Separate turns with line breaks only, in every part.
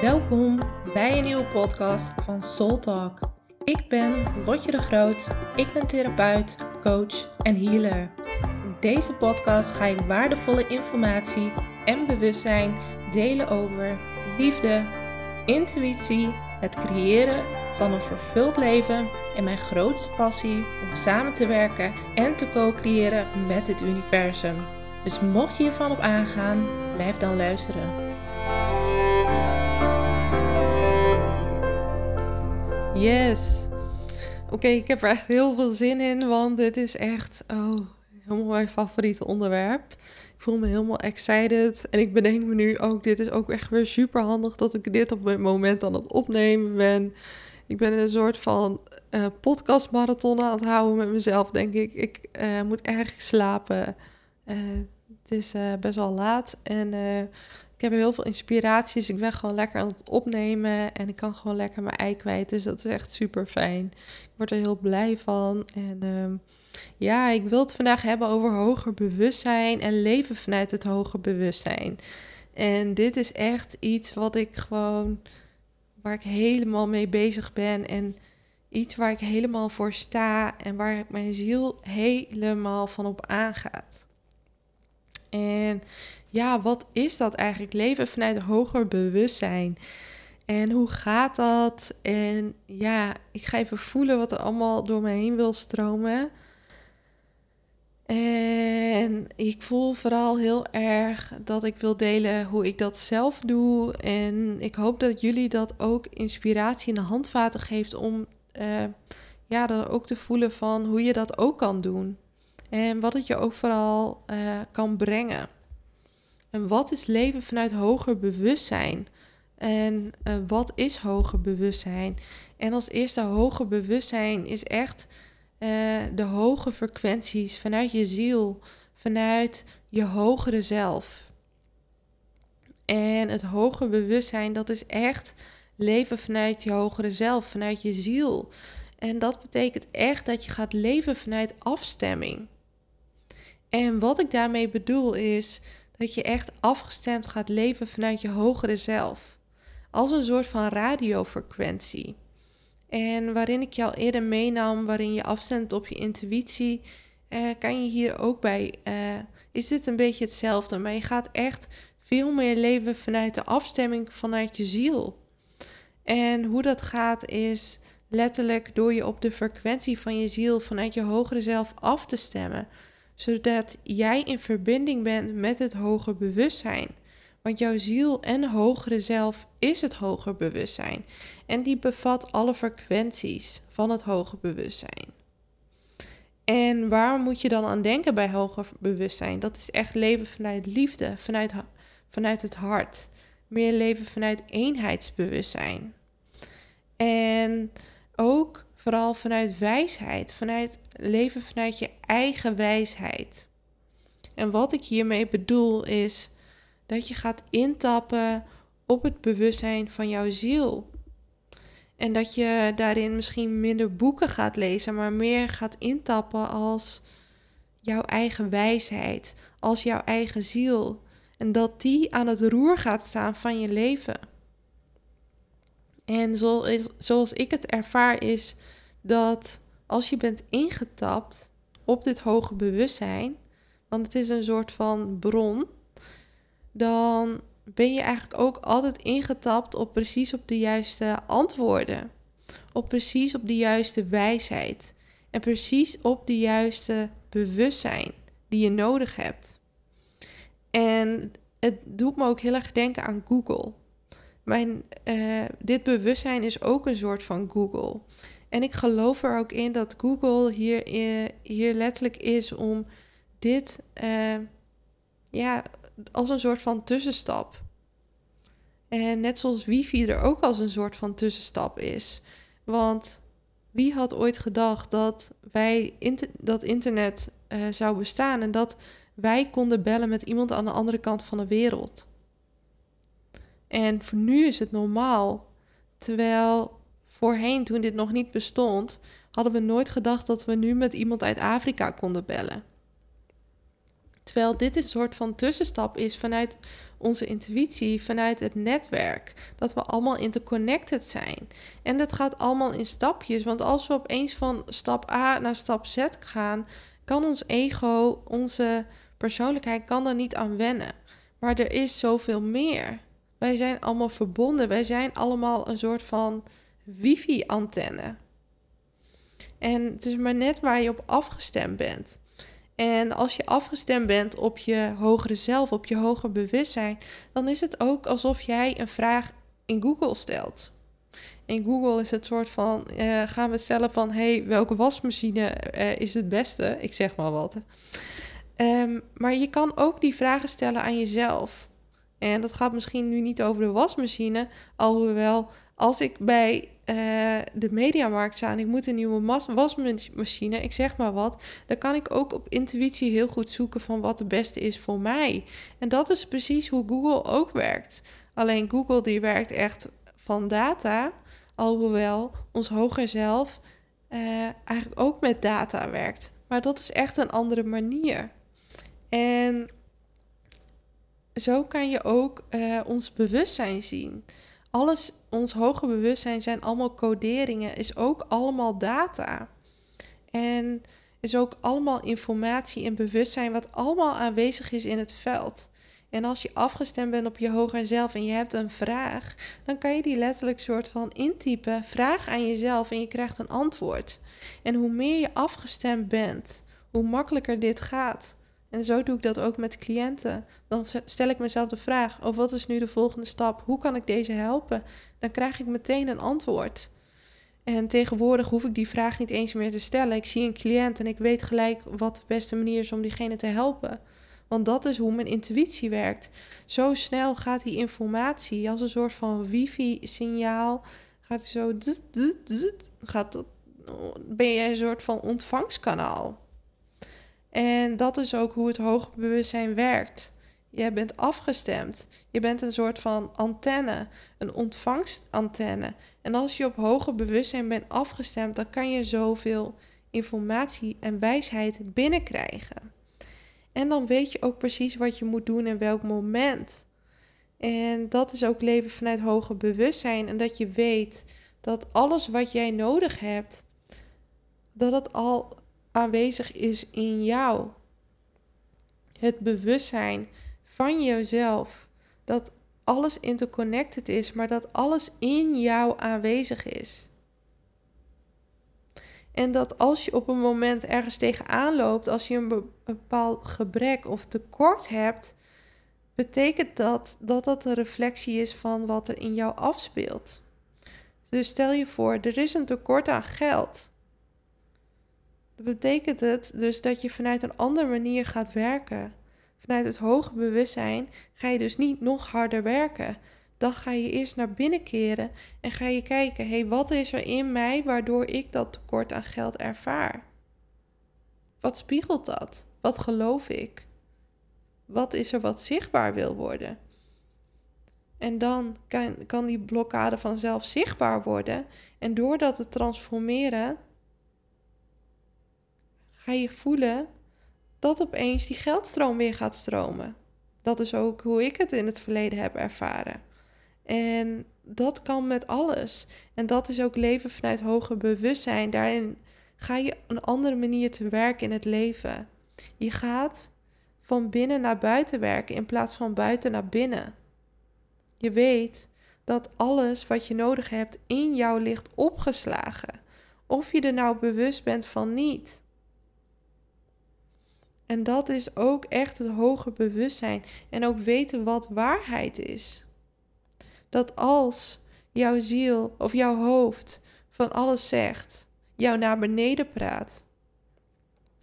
Welkom bij een nieuwe podcast van Soul Talk. Ik ben Lotje de Groot, ik ben therapeut, coach en healer. In deze podcast ga ik waardevolle informatie en bewustzijn delen over liefde, intuïtie, het creëren van een vervuld leven en mijn grootste passie om samen te werken en te co-creëren met het universum. Dus mocht je hiervan op aangaan, blijf dan luisteren. Yes. Oké, ik heb er echt heel veel zin in, want dit is echt oh, helemaal mijn favoriete onderwerp. Ik voel me helemaal excited en ik bedenk me nu ook, dit is ook echt weer super handig dat ik dit op mijn moment aan het opnemen ben. Ik ben een soort van uh, podcastmarathon aan het houden met mezelf, denk ik. Ik uh, moet erg slapen. Uh, het is best wel laat en ik heb heel veel inspiraties. Ik ben gewoon lekker aan het opnemen en ik kan gewoon lekker mijn ei kwijt. Dus dat is echt super fijn. Ik word er heel blij van. En ehm, ja, ik wil het vandaag hebben over hoger bewustzijn en leven vanuit het hoger bewustzijn. En dit is echt iets wat ik gewoon, waar ik helemaal mee bezig ben. En iets waar ik helemaal voor sta en waar mijn ziel helemaal van op aangaat. En ja, wat is dat eigenlijk? Leven vanuit hoger bewustzijn. En hoe gaat dat? En ja, ik ga even voelen wat er allemaal door me heen wil stromen. En ik voel vooral heel erg dat ik wil delen hoe ik dat zelf doe. En ik hoop dat jullie dat ook inspiratie in de handvaten geeft om uh, ja, dan ook te voelen van hoe je dat ook kan doen. En wat het je ook vooral uh, kan brengen. En wat is leven vanuit hoger bewustzijn? En uh, wat is hoger bewustzijn? En als eerste, hoger bewustzijn is echt uh, de hoge frequenties vanuit je ziel, vanuit je hogere zelf. En het hoger bewustzijn, dat is echt leven vanuit je hogere zelf, vanuit je ziel. En dat betekent echt dat je gaat leven vanuit afstemming. En wat ik daarmee bedoel is dat je echt afgestemd gaat leven vanuit je hogere zelf. Als een soort van radiofrequentie. En waarin ik jou eerder meenam, waarin je afstemt op je intuïtie, eh, kan je hier ook bij. Uh, is dit een beetje hetzelfde, maar je gaat echt veel meer leven vanuit de afstemming vanuit je ziel. En hoe dat gaat is letterlijk door je op de frequentie van je ziel vanuit je hogere zelf af te stemmen zodat jij in verbinding bent met het hoger bewustzijn. Want jouw ziel en hogere zelf is het hoger bewustzijn. En die bevat alle frequenties van het hoger bewustzijn. En waar moet je dan aan denken bij hoger bewustzijn? Dat is echt leven vanuit liefde, vanuit, vanuit het hart. Meer leven vanuit eenheidsbewustzijn. En ook vooral vanuit wijsheid, vanuit leven vanuit je eigen wijsheid. En wat ik hiermee bedoel is dat je gaat intappen op het bewustzijn van jouw ziel. En dat je daarin misschien minder boeken gaat lezen, maar meer gaat intappen als jouw eigen wijsheid, als jouw eigen ziel. En dat die aan het roer gaat staan van je leven. En zoals ik het ervaar is dat als je bent ingetapt op dit hoge bewustzijn, want het is een soort van bron, dan ben je eigenlijk ook altijd ingetapt op precies op de juiste antwoorden. Op precies op de juiste wijsheid. En precies op de juiste bewustzijn die je nodig hebt. En het doet me ook heel erg denken aan Google. Mijn, uh, dit bewustzijn is ook een soort van Google. En ik geloof er ook in dat Google hier, eh, hier letterlijk is om dit uh, ja, als een soort van tussenstap. En net zoals wifi er ook als een soort van tussenstap is. Want wie had ooit gedacht dat wij dat internet zou bestaan en dat wij konden bellen met iemand aan de andere kant van de wereld? En voor nu is het normaal. Terwijl voorheen, toen dit nog niet bestond, hadden we nooit gedacht dat we nu met iemand uit Afrika konden bellen. Terwijl dit een soort van tussenstap is vanuit onze intuïtie, vanuit het netwerk. Dat we allemaal interconnected zijn. En dat gaat allemaal in stapjes. Want als we opeens van stap A naar stap Z gaan, kan ons ego, onze persoonlijkheid, kan daar niet aan wennen. Maar er is zoveel meer. Wij zijn allemaal verbonden. Wij zijn allemaal een soort van wifi-antenne. En het is maar net waar je op afgestemd bent. En als je afgestemd bent op je hogere zelf, op je hoger bewustzijn, dan is het ook alsof jij een vraag in Google stelt. In Google is het soort van, uh, gaan we stellen van, hey, welke wasmachine uh, is het beste? Ik zeg maar wat. Um, maar je kan ook die vragen stellen aan jezelf. En dat gaat misschien nu niet over de wasmachine, alhoewel als ik bij uh, de mediamarkt sta en ik moet een nieuwe wasmachine, ik zeg maar wat, dan kan ik ook op intuïtie heel goed zoeken van wat de beste is voor mij. En dat is precies hoe Google ook werkt. Alleen Google die werkt echt van data, alhoewel ons hoger zelf uh, eigenlijk ook met data werkt. Maar dat is echt een andere manier. En zo kan je ook uh, ons bewustzijn zien. Alles, ons hoger bewustzijn zijn allemaal coderingen, is ook allemaal data. En is ook allemaal informatie en bewustzijn wat allemaal aanwezig is in het veld. En als je afgestemd bent op je hoger zelf en je hebt een vraag, dan kan je die letterlijk soort van intypen, vraag aan jezelf en je krijgt een antwoord. En hoe meer je afgestemd bent, hoe makkelijker dit gaat. En zo doe ik dat ook met cliënten. Dan stel ik mezelf de vraag: oh, wat is nu de volgende stap? Hoe kan ik deze helpen? Dan krijg ik meteen een antwoord. En tegenwoordig hoef ik die vraag niet eens meer te stellen. Ik zie een cliënt en ik weet gelijk wat de beste manier is om diegene te helpen. Want dat is hoe mijn intuïtie werkt. Zo snel gaat die informatie als een soort van wifi-signaal. Gaat zo. Gaat dat, ben je een soort van ontvangskanaal. En dat is ook hoe het hoger bewustzijn werkt. Je bent afgestemd. Je bent een soort van antenne, een ontvangstantenne. En als je op hoger bewustzijn bent afgestemd, dan kan je zoveel informatie en wijsheid binnenkrijgen. En dan weet je ook precies wat je moet doen en welk moment. En dat is ook leven vanuit hoger bewustzijn. En dat je weet dat alles wat jij nodig hebt, dat het al aanwezig is in jou. Het bewustzijn van jezelf. Dat alles interconnected is, maar dat alles in jou aanwezig is. En dat als je op een moment ergens tegenaan loopt, als je een bepaald gebrek of tekort hebt, betekent dat dat dat een reflectie is van wat er in jou afspeelt. Dus stel je voor, er is een tekort aan geld betekent het dus dat je vanuit een andere manier gaat werken. Vanuit het hoge bewustzijn ga je dus niet nog harder werken. Dan ga je eerst naar binnen keren en ga je kijken: hé, hey, wat is er in mij waardoor ik dat tekort aan geld ervaar? Wat spiegelt dat? Wat geloof ik? Wat is er wat zichtbaar wil worden? En dan kan, kan die blokkade vanzelf zichtbaar worden. En door dat te transformeren, ga je voelen dat opeens die geldstroom weer gaat stromen. Dat is ook hoe ik het in het verleden heb ervaren. En dat kan met alles. En dat is ook leven vanuit hoger bewustzijn. Daarin ga je een andere manier te werken in het leven. Je gaat van binnen naar buiten werken in plaats van buiten naar binnen. Je weet dat alles wat je nodig hebt in jou ligt opgeslagen. Of je er nou bewust bent van niet. En dat is ook echt het hoger bewustzijn. En ook weten wat waarheid is. Dat als jouw ziel of jouw hoofd van alles zegt, jou naar beneden praat,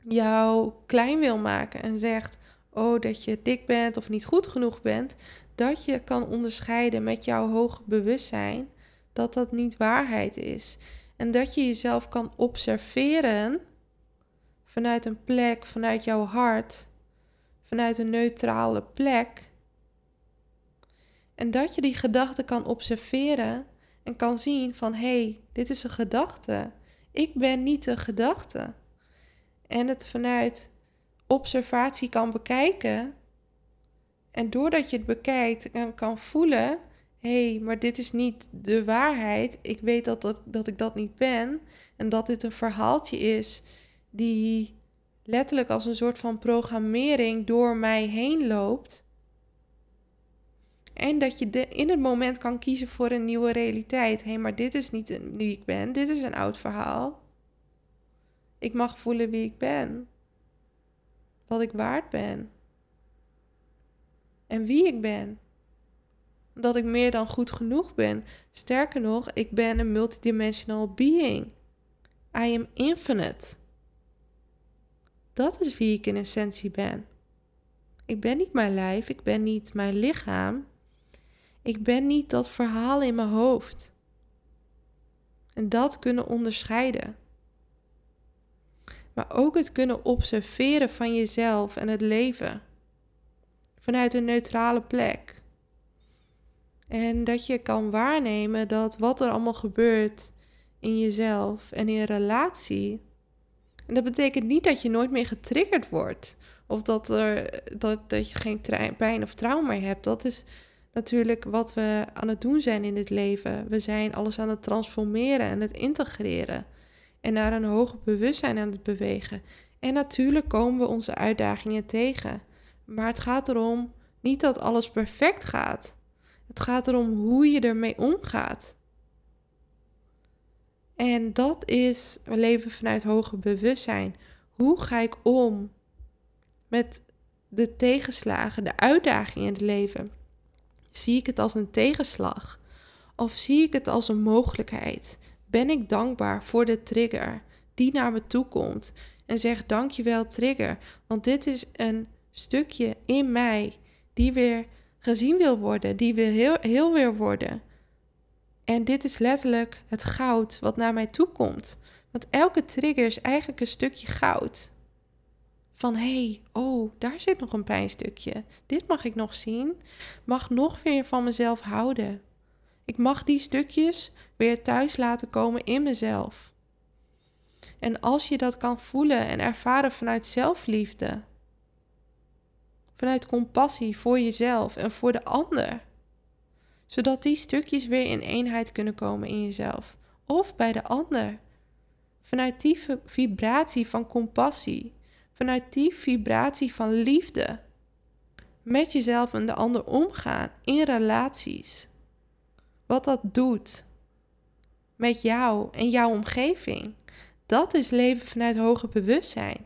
jou klein wil maken en zegt: Oh, dat je dik bent of niet goed genoeg bent, dat je kan onderscheiden met jouw hoger bewustzijn dat dat niet waarheid is. En dat je jezelf kan observeren vanuit een plek, vanuit jouw hart, vanuit een neutrale plek. En dat je die gedachte kan observeren en kan zien van hé, hey, dit is een gedachte. Ik ben niet een gedachte. En het vanuit observatie kan bekijken. En doordat je het bekijkt en kan voelen: hé, hey, maar dit is niet de waarheid. Ik weet dat, dat, dat ik dat niet ben. En dat dit een verhaaltje is die letterlijk als een soort van programmering door mij heen loopt. En dat je de, in het moment kan kiezen voor een nieuwe realiteit. Hé, hey, maar dit is niet wie ik ben. Dit is een oud verhaal. Ik mag voelen wie ik ben. Wat ik waard ben. En wie ik ben. Dat ik meer dan goed genoeg ben. Sterker nog, ik ben een multidimensional being. I am infinite. Dat is wie ik in essentie ben. Ik ben niet mijn lijf, ik ben niet mijn lichaam. Ik ben niet dat verhaal in mijn hoofd. En dat kunnen onderscheiden. Maar ook het kunnen observeren van jezelf en het leven. Vanuit een neutrale plek. En dat je kan waarnemen dat wat er allemaal gebeurt in jezelf en in relatie. En dat betekent niet dat je nooit meer getriggerd wordt. Of dat, er, dat, dat je geen pijn of trauma meer hebt. Dat is natuurlijk wat we aan het doen zijn in dit leven. We zijn alles aan het transformeren en het integreren. En naar een hoger bewustzijn aan het bewegen. En natuurlijk komen we onze uitdagingen tegen. Maar het gaat erom niet dat alles perfect gaat. Het gaat erom hoe je ermee omgaat. En dat is leven vanuit hoger bewustzijn. Hoe ga ik om met de tegenslagen, de uitdagingen in het leven? Zie ik het als een tegenslag? Of zie ik het als een mogelijkheid? Ben ik dankbaar voor de trigger die naar me toe komt en zeg dankjewel trigger, want dit is een stukje in mij die weer gezien wil worden, die weer heel, heel wil worden. En dit is letterlijk het goud wat naar mij toe komt. Want elke trigger is eigenlijk een stukje goud. Van hé, hey, oh, daar zit nog een pijnstukje. Dit mag ik nog zien. Mag nog weer van mezelf houden. Ik mag die stukjes weer thuis laten komen in mezelf. En als je dat kan voelen en ervaren vanuit zelfliefde, vanuit compassie voor jezelf en voor de ander, zodat die stukjes weer in eenheid kunnen komen in jezelf of bij de ander. Vanuit die vibratie van compassie, vanuit die vibratie van liefde, met jezelf en de ander omgaan in relaties. Wat dat doet met jou en jouw omgeving. Dat is leven vanuit hoger bewustzijn.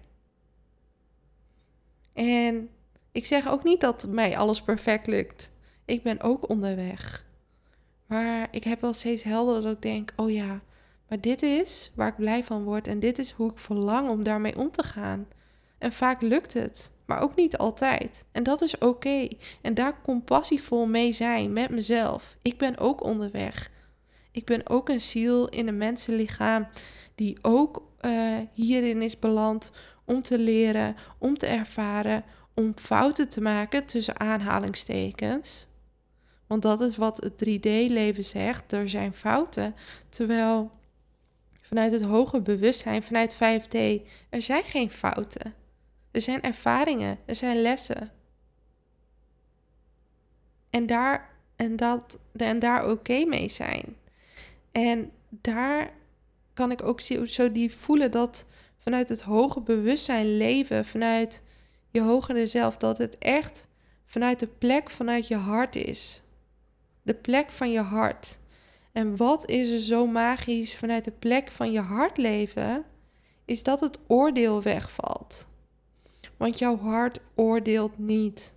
En ik zeg ook niet dat mij alles perfect lukt. Ik ben ook onderweg. Maar ik heb wel steeds helder dat ik denk: oh ja, maar dit is waar ik blij van word en dit is hoe ik verlang om daarmee om te gaan. En vaak lukt het, maar ook niet altijd. En dat is oké. En daar compassievol mee zijn met mezelf. Ik ben ook onderweg. Ik ben ook een ziel in een mensenlichaam die ook uh, hierin is beland om te leren, om te ervaren, om fouten te maken tussen aanhalingstekens. Want dat is wat het 3D-leven zegt, er zijn fouten. Terwijl vanuit het hoger bewustzijn, vanuit 5D, er zijn geen fouten. Er zijn ervaringen, er zijn lessen. En daar, en dat, en daar oké mee zijn. En daar kan ik ook zo diep voelen dat vanuit het hoge bewustzijn leven, vanuit je hogere zelf, dat het echt vanuit de plek vanuit je hart is. De plek van je hart. En wat is er zo magisch vanuit de plek van je hart leven, is dat het oordeel wegvalt. Want jouw hart oordeelt niet.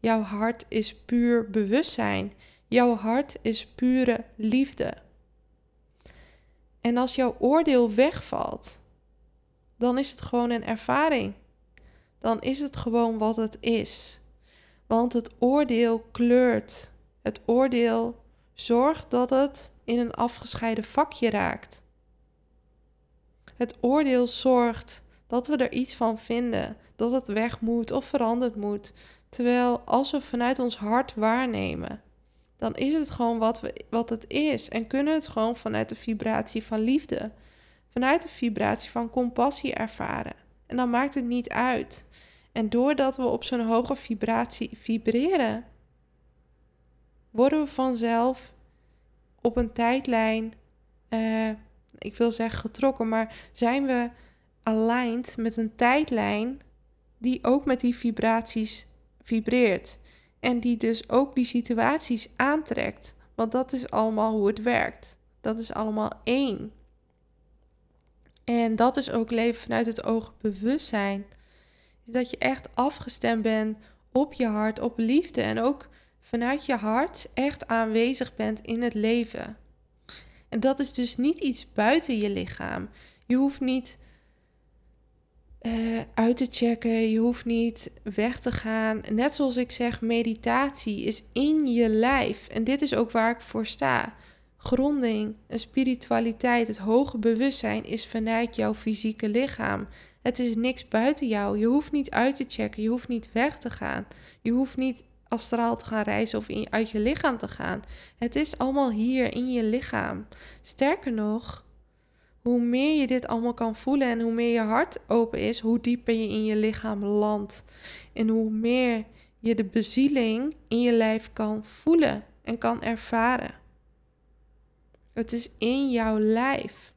Jouw hart is puur bewustzijn. Jouw hart is pure liefde. En als jouw oordeel wegvalt, dan is het gewoon een ervaring. Dan is het gewoon wat het is. Want het oordeel kleurt. Het oordeel zorgt dat het in een afgescheiden vakje raakt. Het oordeel zorgt dat we er iets van vinden, dat het weg moet of veranderd moet. Terwijl als we vanuit ons hart waarnemen, dan is het gewoon wat, we, wat het is. En kunnen het gewoon vanuit de vibratie van liefde, vanuit de vibratie van compassie ervaren. En dan maakt het niet uit. En doordat we op zo'n hoge vibratie vibreren, worden we vanzelf op een tijdlijn, uh, ik wil zeggen getrokken, maar zijn we aligned met een tijdlijn die ook met die vibraties vibreert. En die dus ook die situaties aantrekt. Want dat is allemaal hoe het werkt. Dat is allemaal één. En dat is ook leven vanuit het oog bewustzijn. Dat je echt afgestemd bent op je hart, op liefde. En ook vanuit je hart echt aanwezig bent in het leven. En dat is dus niet iets buiten je lichaam. Je hoeft niet uh, uit te checken, je hoeft niet weg te gaan. Net zoals ik zeg, meditatie is in je lijf. En dit is ook waar ik voor sta. Gronding en spiritualiteit, het hoge bewustzijn is vanuit jouw fysieke lichaam. Het is niks buiten jou. Je hoeft niet uit te checken, je hoeft niet weg te gaan. Je hoeft niet astraal te gaan reizen of in, uit je lichaam te gaan. Het is allemaal hier in je lichaam. Sterker nog, hoe meer je dit allemaal kan voelen en hoe meer je hart open is, hoe dieper je in je lichaam landt. En hoe meer je de bezieling in je lijf kan voelen en kan ervaren. Het is in jouw lijf,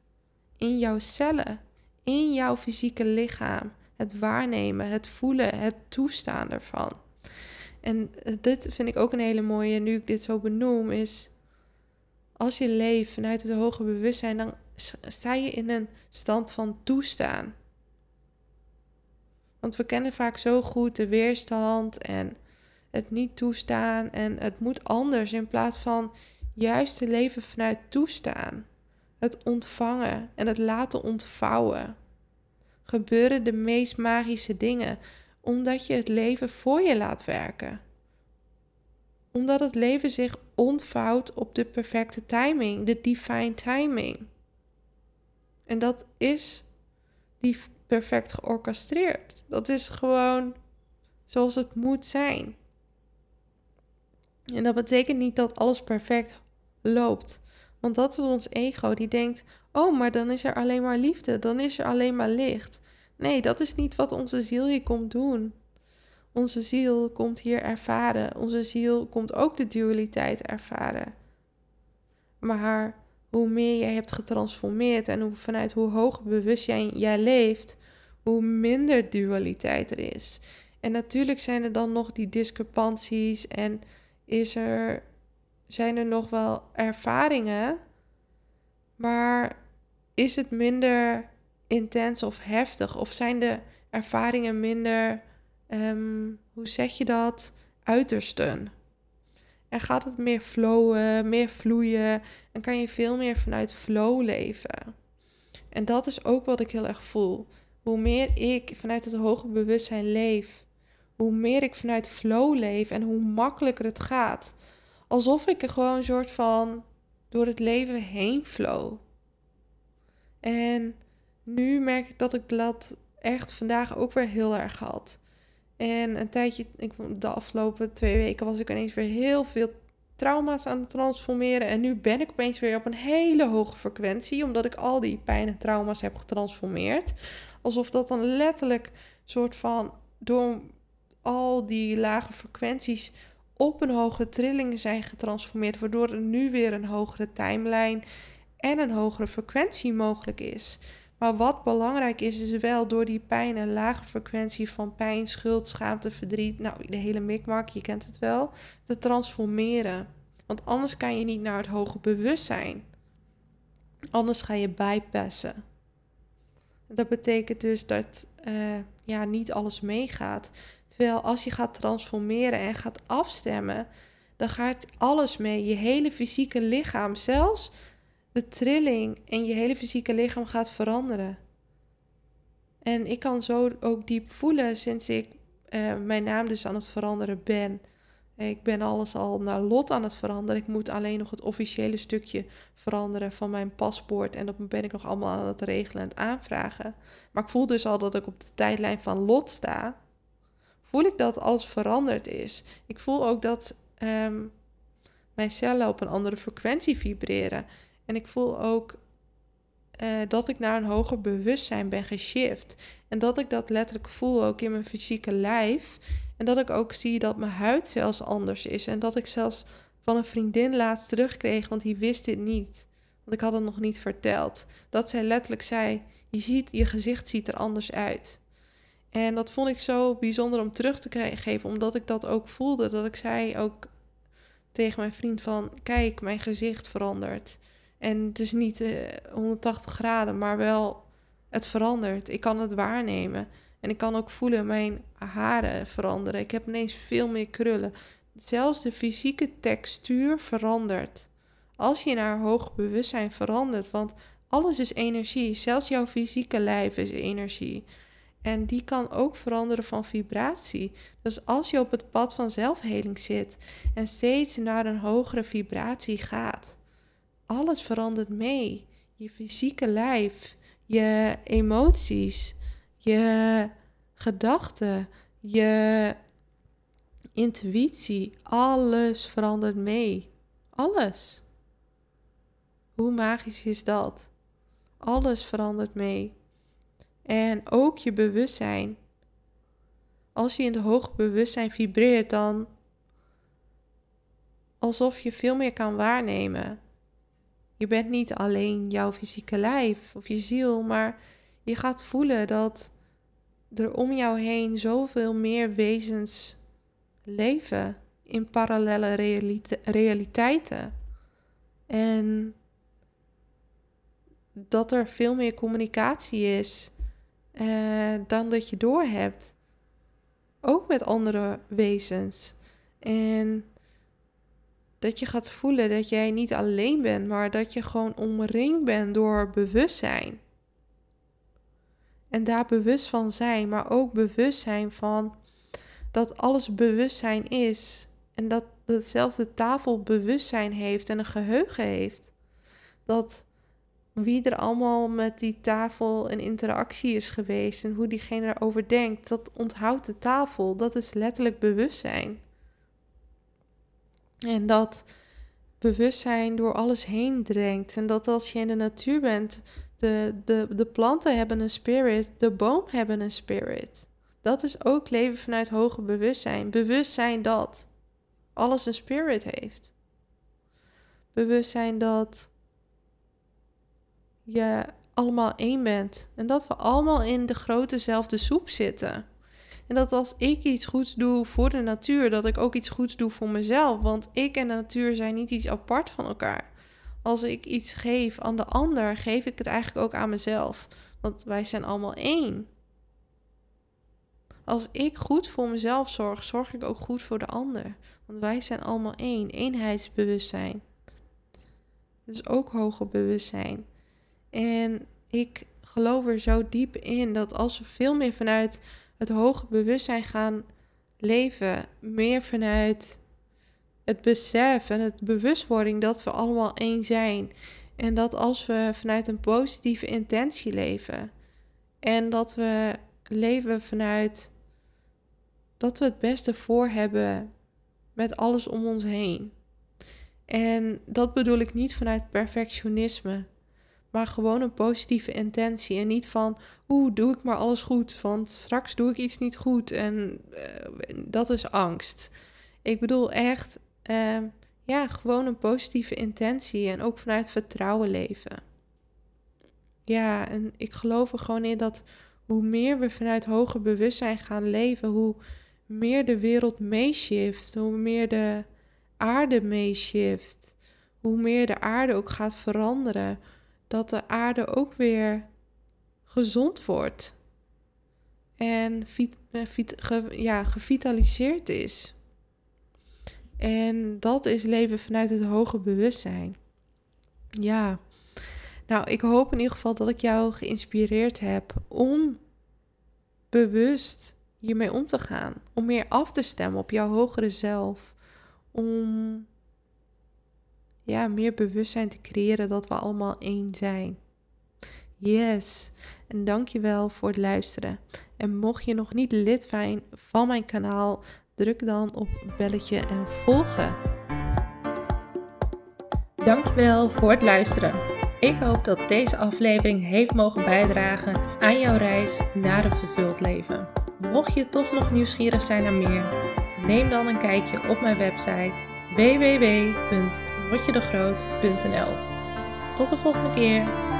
in jouw cellen, in jouw fysieke lichaam. Het waarnemen, het voelen, het toestaan ervan. En eh, dit vind ik ook een hele mooie, nu ik dit zo benoem, is als je leeft vanuit het hoge bewustzijn, dan sta je in een stand van toestaan. Want we kennen vaak zo goed de weerstand en het niet toestaan en het moet anders in plaats van juist te leven vanuit toestaan. Het ontvangen en het laten ontvouwen. Gebeuren de meest magische dingen omdat je het leven voor je laat werken. Omdat het leven zich ontvouwt op de perfecte timing, de divine timing. En dat is die perfect georchestreerd. Dat is gewoon zoals het moet zijn. En dat betekent niet dat alles perfect loopt. Want dat is ons ego die denkt: oh, maar dan is er alleen maar liefde, dan is er alleen maar licht. Nee, dat is niet wat onze ziel hier komt doen. Onze ziel komt hier ervaren. Onze ziel komt ook de dualiteit ervaren. Maar hoe meer jij hebt getransformeerd en hoe, vanuit hoe hoger bewustzijn jij leeft, hoe minder dualiteit er is. En natuurlijk zijn er dan nog die discrepanties en is er, zijn er nog wel ervaringen, maar is het minder intens of heftig? Of zijn de ervaringen minder, ehm, hoe zeg je dat, uitersten? En gaat het meer flowen, meer vloeien en kan je veel meer vanuit flow leven. En dat is ook wat ik heel erg voel. Hoe meer ik vanuit het hoge bewustzijn leef, hoe meer ik vanuit flow leef en hoe makkelijker het gaat. Alsof ik er gewoon een soort van door het leven heen flow. En nu merk ik dat ik dat echt vandaag ook weer heel erg had. En een tijdje, ik, de afgelopen twee weken was ik ineens weer heel veel trauma's aan het transformeren. En nu ben ik opeens weer op een hele hoge frequentie, omdat ik al die pijn en trauma's heb getransformeerd. Alsof dat dan letterlijk soort van door al die lage frequenties op een hogere trilling zijn getransformeerd, waardoor er nu weer een hogere timeline en een hogere frequentie mogelijk is. Maar wat belangrijk is, is wel door die pijn en lage frequentie van pijn, schuld, schaamte, verdriet, nou de hele mikmak, je kent het wel, te transformeren. Want anders kan je niet naar het hoge bewustzijn. Anders ga je bijpassen. Dat betekent dus dat uh, ja, niet alles meegaat. Terwijl als je gaat transformeren en gaat afstemmen, dan gaat alles mee. Je hele fysieke lichaam, zelfs de trilling en je hele fysieke lichaam gaat veranderen. En ik kan zo ook diep voelen sinds ik uh, mijn naam dus aan het veranderen ben. Ik ben alles al naar lot aan het veranderen. Ik moet alleen nog het officiële stukje veranderen van mijn paspoort. En dat ben ik nog allemaal aan het regelen en het aanvragen. Maar ik voel dus al dat ik op de tijdlijn van lot sta. Voel ik dat alles veranderd is. Ik voel ook dat um, mijn cellen op een andere frequentie vibreren. En ik voel ook eh, dat ik naar een hoger bewustzijn ben geshift. En dat ik dat letterlijk voel ook in mijn fysieke lijf. En dat ik ook zie dat mijn huid zelfs anders is. En dat ik zelfs van een vriendin laatst terugkreeg, want die wist dit niet. Want ik had het nog niet verteld. Dat zij letterlijk zei: Je ziet, je gezicht ziet er anders uit. En dat vond ik zo bijzonder om terug te geven, omdat ik dat ook voelde. Dat ik zei ook tegen mijn vriend van, kijk, mijn gezicht verandert. En het is niet uh, eh, 180 graden, maar wel, het verandert. Ik kan het waarnemen. En ik kan ook voelen mijn haren veranderen. Ik heb ineens veel meer krullen. Zelfs de fysieke textuur verandert. Als je naar hoog bewustzijn verandert, want alles is energie. Zelfs jouw fysieke lijf is energie. En die kan ook veranderen van vibratie. Dus als je op het pad van zelfheling zit en steeds naar een hogere vibratie gaat, alles verandert mee. Je fysieke lijf, je emoties, je gedachten, je intuïtie, alles verandert mee. Alles. Hoe magisch is dat? Alles verandert mee. En ook je bewustzijn. Als je in de hoge bewustzijn vibreert, dan alsof je veel meer kan waarnemen. Je bent niet alleen jouw fysieke lijf of je ziel, maar je gaat voelen dat er om jou heen zoveel meer wezens leven in parallele realiteiten. En dat er veel meer communicatie is uh, dan dat je doorhebt. Ook met andere wezens. En dat je gaat voelen dat jij niet alleen bent, maar dat je gewoon omringd bent door bewustzijn. En daar bewust van zijn, maar ook bewust zijn van dat alles bewustzijn is. En dat hetzelfde tafel bewustzijn heeft en een geheugen heeft. Dat wie er allemaal met die tafel in interactie is geweest en hoe diegene erover denkt, dat onthoudt de tafel. Dat is letterlijk bewustzijn. En dat bewustzijn door alles heen dringt. En dat als je in de natuur bent, de, de, de planten hebben een spirit, de boom hebben een spirit. Dat is ook leven vanuit hoger bewustzijn. Bewustzijn dat alles een spirit heeft. Bewustzijn dat je allemaal één bent. En dat we allemaal in de grotezelfde soep zitten. En dat als ik iets goeds doe voor de natuur, dat ik ook iets goeds doe voor mezelf. Want ik en de natuur zijn niet iets apart van elkaar. Als ik iets geef aan de ander, geef ik het eigenlijk ook aan mezelf. Want wij zijn allemaal één. Als ik goed voor mezelf zorg, zorg ik ook goed voor de ander. Want wij zijn allemaal één. Eenheidsbewustzijn. Dus ook hoger bewustzijn. En ik geloof er zo diep in dat als we veel meer vanuit het hoge bewustzijn gaan leven, meer vanuit het besef en het bewustwording dat we allemaal één zijn. En dat als we vanuit een positieve intentie leven en dat we leven vanuit dat we het beste voor hebben met alles om ons heen. En dat bedoel ik niet vanuit perfectionisme maar gewoon een positieve intentie. En niet van, oeh, doe ik maar alles goed, want straks doe ik iets niet goed. En eh, dat is angst. Ik bedoel echt, uh, ja, gewoon een positieve intentie en ook vanuit vertrouwen leven. Ja, en ik geloof er gewoon in dat hoe meer we vanuit hoger bewustzijn gaan leven, hoe meer de wereld meeshift, hoe meer de aarde meeshift, hoe meer de aarde ook gaat veranderen dat de aarde ook weer gezond wordt. En ja, gevitaliseerd is. En dat is leven vanuit het hoge bewustzijn. Ja. Nou, ik hoop in ieder geval dat ik jou geïnspireerd heb om bewust hiermee om te gaan. Om meer af te stemmen op jouw hogere zelf. Om ja, meer bewustzijn te creëren dat we allemaal één zijn. Yes. En dankjewel voor het luisteren. En mocht je nog niet lid zijn van mijn kanaal, druk dan op belletje en volgen. Dankjewel voor het luisteren. Ik hoop dat deze aflevering heeft mogen bijdragen aan jouw reis naar een vervuld leven. Mocht je toch nog nieuwsgierig zijn naar meer, neem dan een kijkje op mijn website www.rotjedegroot.nl. Tot de volgende keer!